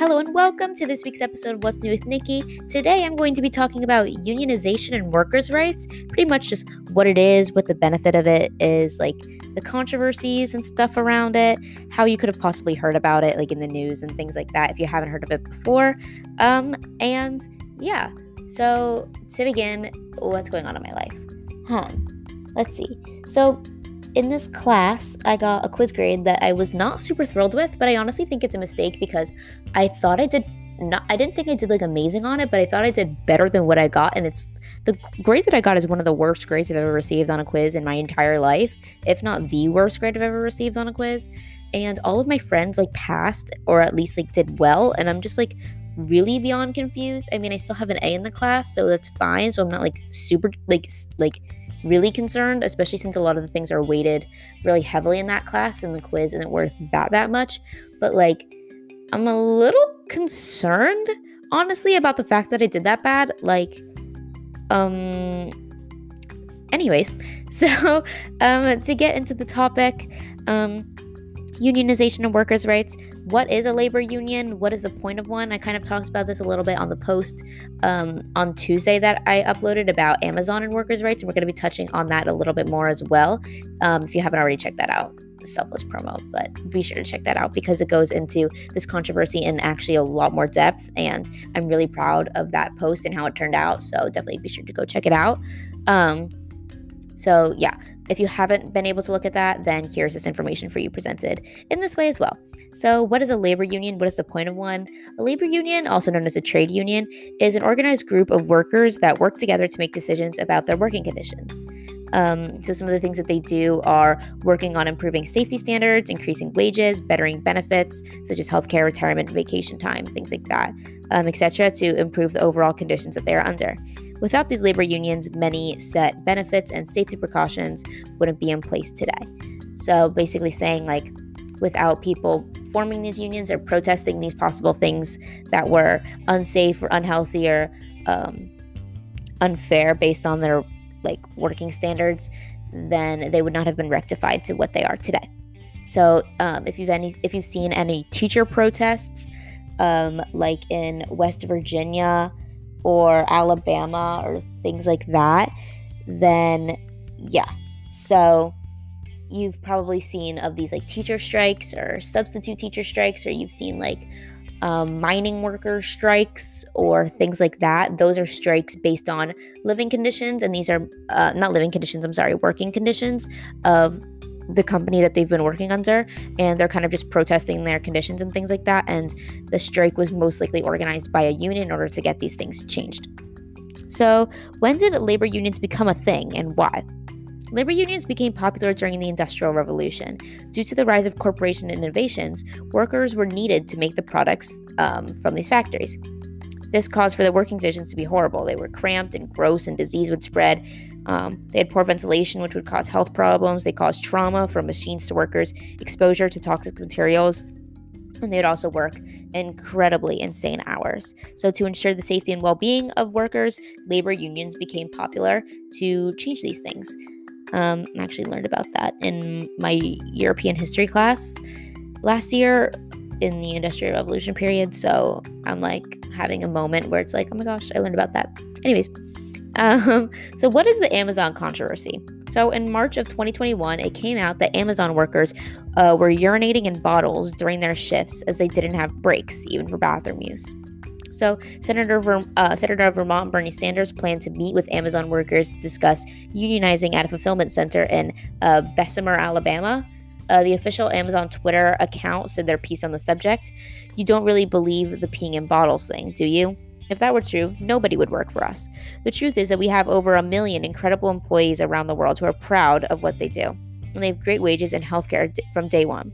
Hello and welcome to this week's episode of What's New with Nikki. Today I'm going to be talking about unionization and workers' rights, pretty much just what it is, what the benefit of it is, like the controversies and stuff around it, how you could have possibly heard about it, like in the news and things like that if you haven't heard of it before. Um, and yeah, so to begin, what's going on in my life? Huh. Let's see. So in this class, I got a quiz grade that I was not super thrilled with, but I honestly think it's a mistake because I thought I did not I didn't think I did like amazing on it, but I thought I did better than what I got and it's the grade that I got is one of the worst grades I've ever received on a quiz in my entire life, if not the worst grade I've ever received on a quiz. And all of my friends like passed or at least like did well, and I'm just like really beyond confused. I mean, I still have an A in the class, so that's fine. So I'm not like super like like really concerned, especially since a lot of the things are weighted really heavily in that class and the quiz isn't worth that that much. But like I'm a little concerned honestly about the fact that I did that bad. Like um anyways, so um to get into the topic, um unionization and workers' rights. What is a labor union? What is the point of one? I kind of talked about this a little bit on the post um, on Tuesday that I uploaded about Amazon and workers' rights, and we're going to be touching on that a little bit more as well. Um, if you haven't already checked that out, selfless promo, but be sure to check that out because it goes into this controversy in actually a lot more depth, and I'm really proud of that post and how it turned out. So definitely be sure to go check it out. Um, so yeah, if you haven't been able to look at that, then here's this information for you presented in this way as well. So, what is a labor union? What is the point of one? A labor union, also known as a trade union, is an organized group of workers that work together to make decisions about their working conditions. Um, so, some of the things that they do are working on improving safety standards, increasing wages, bettering benefits such as healthcare, retirement, vacation time, things like that, um, etc., to improve the overall conditions that they are under. Without these labor unions, many set benefits and safety precautions wouldn't be in place today. So basically, saying like without people forming these unions or protesting these possible things that were unsafe or unhealthy or um, unfair based on their like working standards, then they would not have been rectified to what they are today. So um, if you've any if you've seen any teacher protests, um, like in West Virginia or Alabama or things like that, then yeah. So you've probably seen of these like teacher strikes or substitute teacher strikes, or you've seen like um, mining worker strikes or things like that. Those are strikes based on living conditions, and these are uh, not living conditions, I'm sorry, working conditions of the company that they've been working under and they're kind of just protesting their conditions and things like that and the strike was most likely organized by a union in order to get these things changed so when did labor unions become a thing and why Labor unions became popular during the Industrial Revolution. Due to the rise of corporation innovations, workers were needed to make the products um, from these factories. This caused for the working conditions to be horrible. They were cramped and gross, and disease would spread. Um, they had poor ventilation, which would cause health problems. They caused trauma from machines to workers, exposure to toxic materials, and they would also work incredibly insane hours. So, to ensure the safety and well being of workers, labor unions became popular to change these things. Um, I actually learned about that in my European history class last year in the Industrial Revolution period. So, I'm like having a moment where it's like, oh my gosh, I learned about that. Anyways, um, so, what is the Amazon controversy? So, in March of 2021, it came out that Amazon workers uh, were urinating in bottles during their shifts as they didn't have breaks, even for bathroom use. So, Senator, uh, Senator of Vermont Bernie Sanders planned to meet with Amazon workers to discuss unionizing at a fulfillment center in uh, Bessemer, Alabama. Uh, the official Amazon Twitter account said their piece on the subject. You don't really believe the peeing in bottles thing, do you? If that were true, nobody would work for us. The truth is that we have over a million incredible employees around the world who are proud of what they do, and they have great wages and healthcare from day one.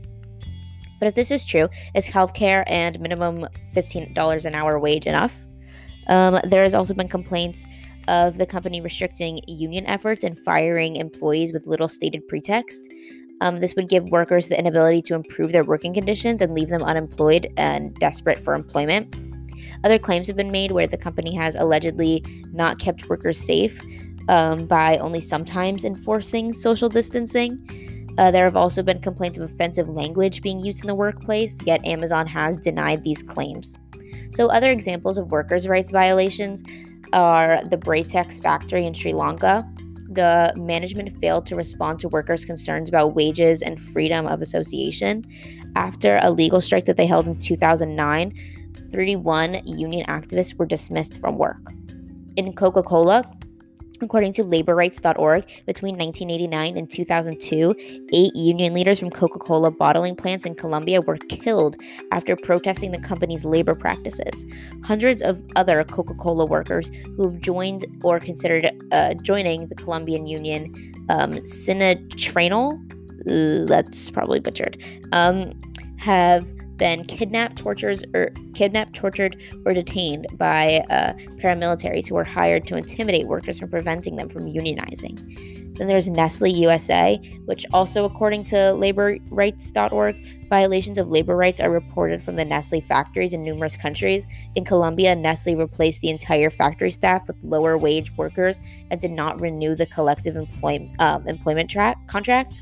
But if this is true, is healthcare and minimum $15 an hour wage enough? Um, there has also been complaints of the company restricting union efforts and firing employees with little stated pretext. Um, this would give workers the inability to improve their working conditions and leave them unemployed and desperate for employment. Other claims have been made where the company has allegedly not kept workers safe um, by only sometimes enforcing social distancing. Uh, there have also been complaints of offensive language being used in the workplace, yet Amazon has denied these claims. So, other examples of workers' rights violations are the Braytex factory in Sri Lanka. The management failed to respond to workers' concerns about wages and freedom of association. After a legal strike that they held in 2009, 31 union activists were dismissed from work. In Coca Cola, According to laborrights.org, between 1989 and 2002, eight union leaders from Coca Cola bottling plants in Colombia were killed after protesting the company's labor practices. Hundreds of other Coca Cola workers who have joined or considered uh, joining the Colombian union, um, Sinatrenol, that's probably butchered, um, have been kidnapped, tortured, or kidnapped, tortured, or detained by uh, paramilitaries who were hired to intimidate workers from preventing them from unionizing. Then there's Nestle USA, which also, according to laborrights.org, violations of labor rights are reported from the Nestle factories in numerous countries. In Colombia, Nestle replaced the entire factory staff with lower wage workers and did not renew the collective employ- um, employment tra- contract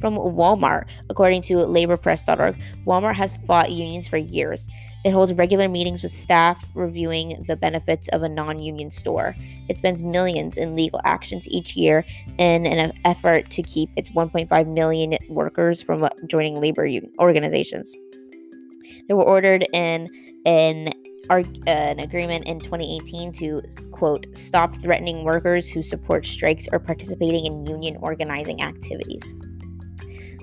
from Walmart. According to laborpress.org, Walmart has fought unions for years. It holds regular meetings with staff reviewing the benefits of a non union store. It spends millions in legal actions each year in an effort to keep its 1.5 million workers from joining labor organizations. They were ordered in an an agreement in 2018 to quote stop threatening workers who support strikes or participating in union organizing activities.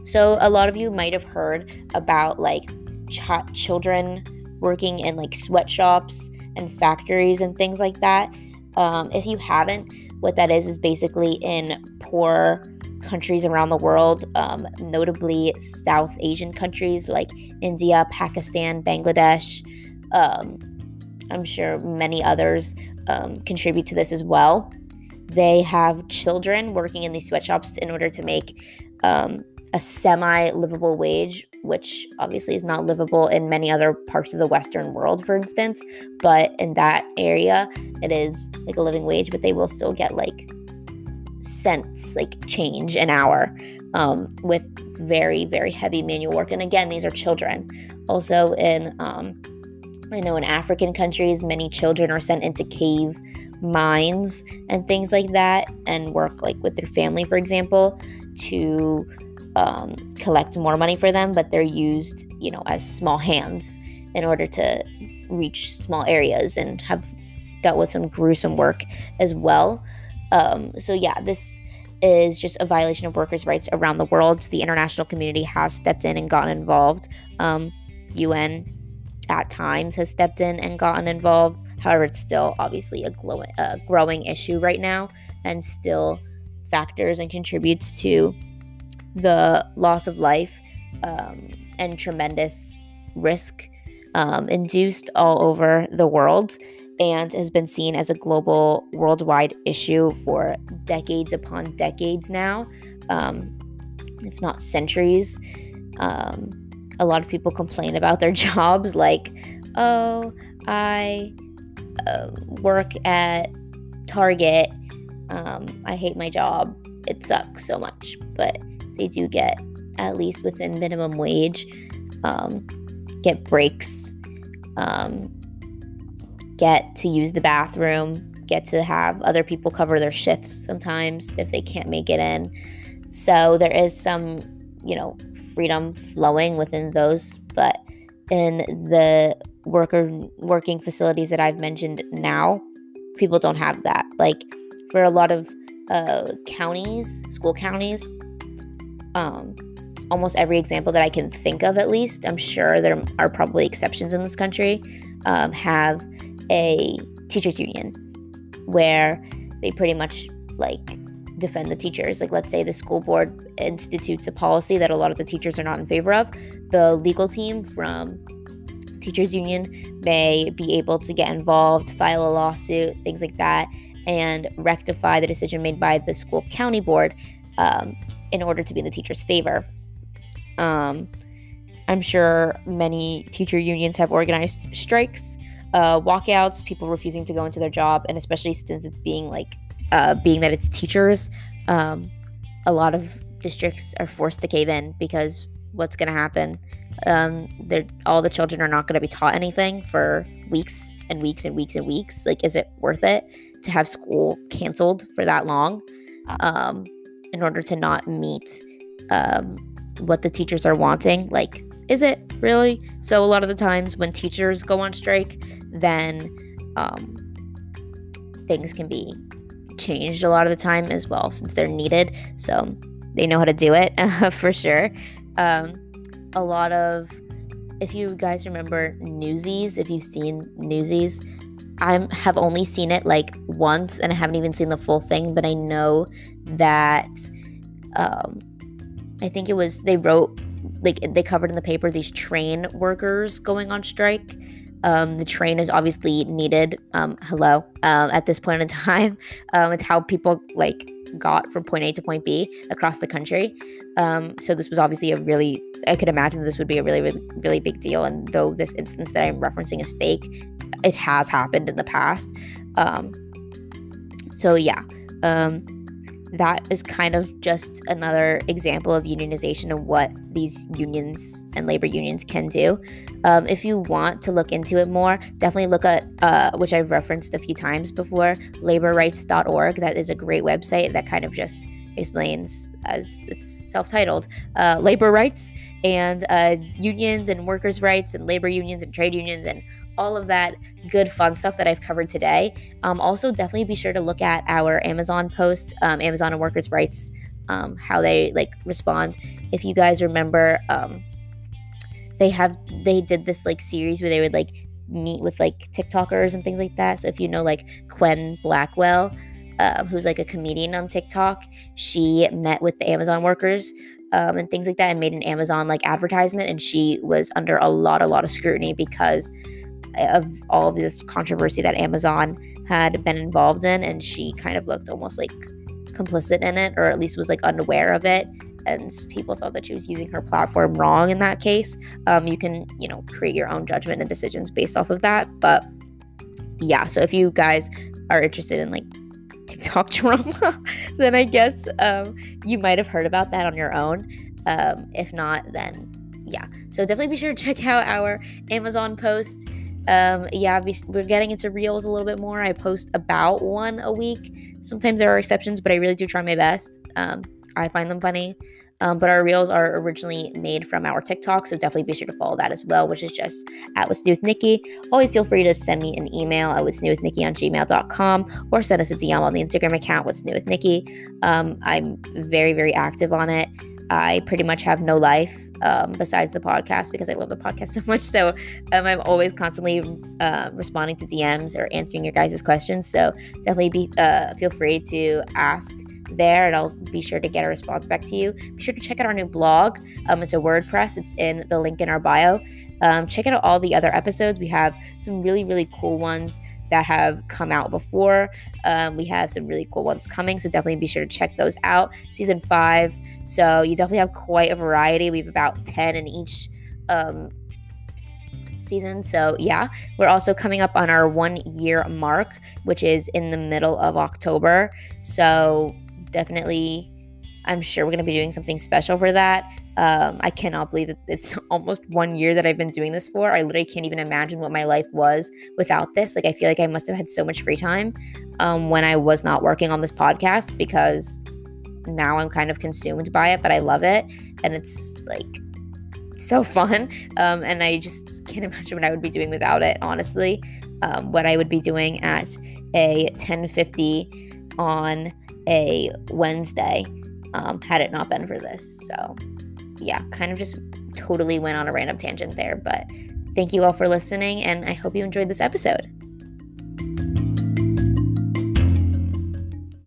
So a lot of you might have heard about like ch- children working in like sweatshops and factories and things like that. Um, if you haven't, what that is is basically in poor countries around the world, um, notably South Asian countries like India, Pakistan, Bangladesh. Um, I'm sure many others um, contribute to this as well. They have children working in these sweatshops in order to make um, a semi livable wage, which obviously is not livable in many other parts of the Western world, for instance. But in that area, it is like a living wage, but they will still get like cents, like change an hour um, with very, very heavy manual work. And again, these are children. Also, in um, I know in African countries, many children are sent into cave mines and things like that and work like with their family, for example, to um, collect more money for them, but they're used, you know, as small hands in order to reach small areas and have dealt with some gruesome work as well. Um, so, yeah, this is just a violation of workers' rights around the world. The international community has stepped in and gotten involved. Um, UN at times has stepped in and gotten involved. However, it's still obviously a, glow- growing issue right now and still factors and contributes to the loss of life um, and tremendous risk um, induced all over the world and has been seen as a global, worldwide issue for decades upon decades now, um, if not centuries. Um, a lot of people complain about their jobs, like, oh, I uh, work at Target. Um, I hate my job. It sucks so much. But they do get at least within minimum wage, um, get breaks, um, get to use the bathroom, get to have other people cover their shifts sometimes if they can't make it in. So there is some, you know, freedom flowing within those, but in the worker working facilities that I've mentioned now, people don't have that. Like for a lot of uh, counties, school counties, um, almost every example that I can think of, at least, I'm sure there are probably exceptions in this country, um, have a teachers union where they pretty much like defend the teachers. Like, let's say the school board institutes a policy that a lot of the teachers are not in favor of. The legal team from teachers union may be able to get involved, file a lawsuit, things like that, and rectify the decision made by the school county board um, in order to be in the teacher's favor. Um, I'm sure many teacher unions have organized strikes, uh, walkouts, people refusing to go into their job, and especially since it's being like, uh, being that it's teachers, um, a lot of districts are forced to cave in because what's going to happen? Um, they're, all the children are not going to be taught anything for weeks and weeks and weeks and weeks. Like, is it worth it to have school canceled for that long um, in order to not meet um, what the teachers are wanting? Like, is it really? So, a lot of the times when teachers go on strike, then um, things can be changed a lot of the time as well since they're needed. So, they know how to do it for sure. Um, a lot of, if you guys remember Newsies, if you've seen Newsies, I have only seen it like once and I haven't even seen the full thing, but I know that um, I think it was they wrote like they covered in the paper these train workers going on strike. Um, the train is obviously needed. Um, hello, um, at this point in time, um, it's how people like got from point A to point B across the country. Um, so this was obviously a really, I could imagine this would be a really, really, really big deal. And though this instance that I'm referencing is fake, it has happened in the past. Um, so yeah, um, that is kind of just another example of unionization and what these unions and labor unions can do. Um, if you want to look into it more, definitely look at, uh, which I've referenced a few times before, laborrights.org. That is a great website that kind of just explains, as it's self titled, uh, labor rights and uh, unions and workers' rights and labor unions and trade unions and all of that good fun stuff that I've covered today. Um, also, definitely be sure to look at our Amazon post, um, Amazon and workers' rights, um, how they like respond. If you guys remember, um, they have they did this like series where they would like meet with like TikTokers and things like that. So if you know like Quen Blackwell, uh, who's like a comedian on TikTok, she met with the Amazon workers um, and things like that and made an Amazon like advertisement. And she was under a lot, a lot of scrutiny because of all this controversy that Amazon had been involved in. And she kind of looked almost like complicit in it, or at least was like unaware of it. And people thought that she was using her platform wrong in that case. Um, you can, you know, create your own judgment and decisions based off of that. But yeah, so if you guys are interested in like TikTok drama, then I guess um, you might have heard about that on your own. Um, if not, then yeah. So definitely be sure to check out our Amazon post. Um, yeah, we're getting into reels a little bit more. I post about one a week. Sometimes there are exceptions, but I really do try my best. Um, I find them funny. Um, but our reels are originally made from our TikTok, so definitely be sure to follow that as well, which is just at What's New with Nikki. Always feel free to send me an email at What's New with Nikki on gmail.com or send us a DM on the Instagram account What's New with Nikki. Um, I'm very, very active on it. I pretty much have no life um, besides the podcast because I love the podcast so much. So um, I'm always constantly uh, responding to DMs or answering your guys' questions. So definitely be uh, feel free to ask there and I'll be sure to get a response back to you. Be sure to check out our new blog. Um, it's a WordPress, it's in the link in our bio. Um, check out all the other episodes. We have some really, really cool ones that have come out before. Um, we have some really cool ones coming, so definitely be sure to check those out. Season five, so you definitely have quite a variety. We have about 10 in each um, season. So, yeah, we're also coming up on our one year mark, which is in the middle of October. So, definitely, I'm sure we're going to be doing something special for that. Um, I cannot believe that it's almost one year that I've been doing this for. I literally can't even imagine what my life was without this. Like, I feel like I must have had so much free time um, when I was not working on this podcast because now I'm kind of consumed by it, but I love it. And it's like so fun. Um, and I just can't imagine what I would be doing without it, honestly. Um, what I would be doing at a 1050 on a Wednesday um, had it not been for this. So, yeah, kind of just totally went on a random tangent there. But thank you all for listening, and I hope you enjoyed this episode.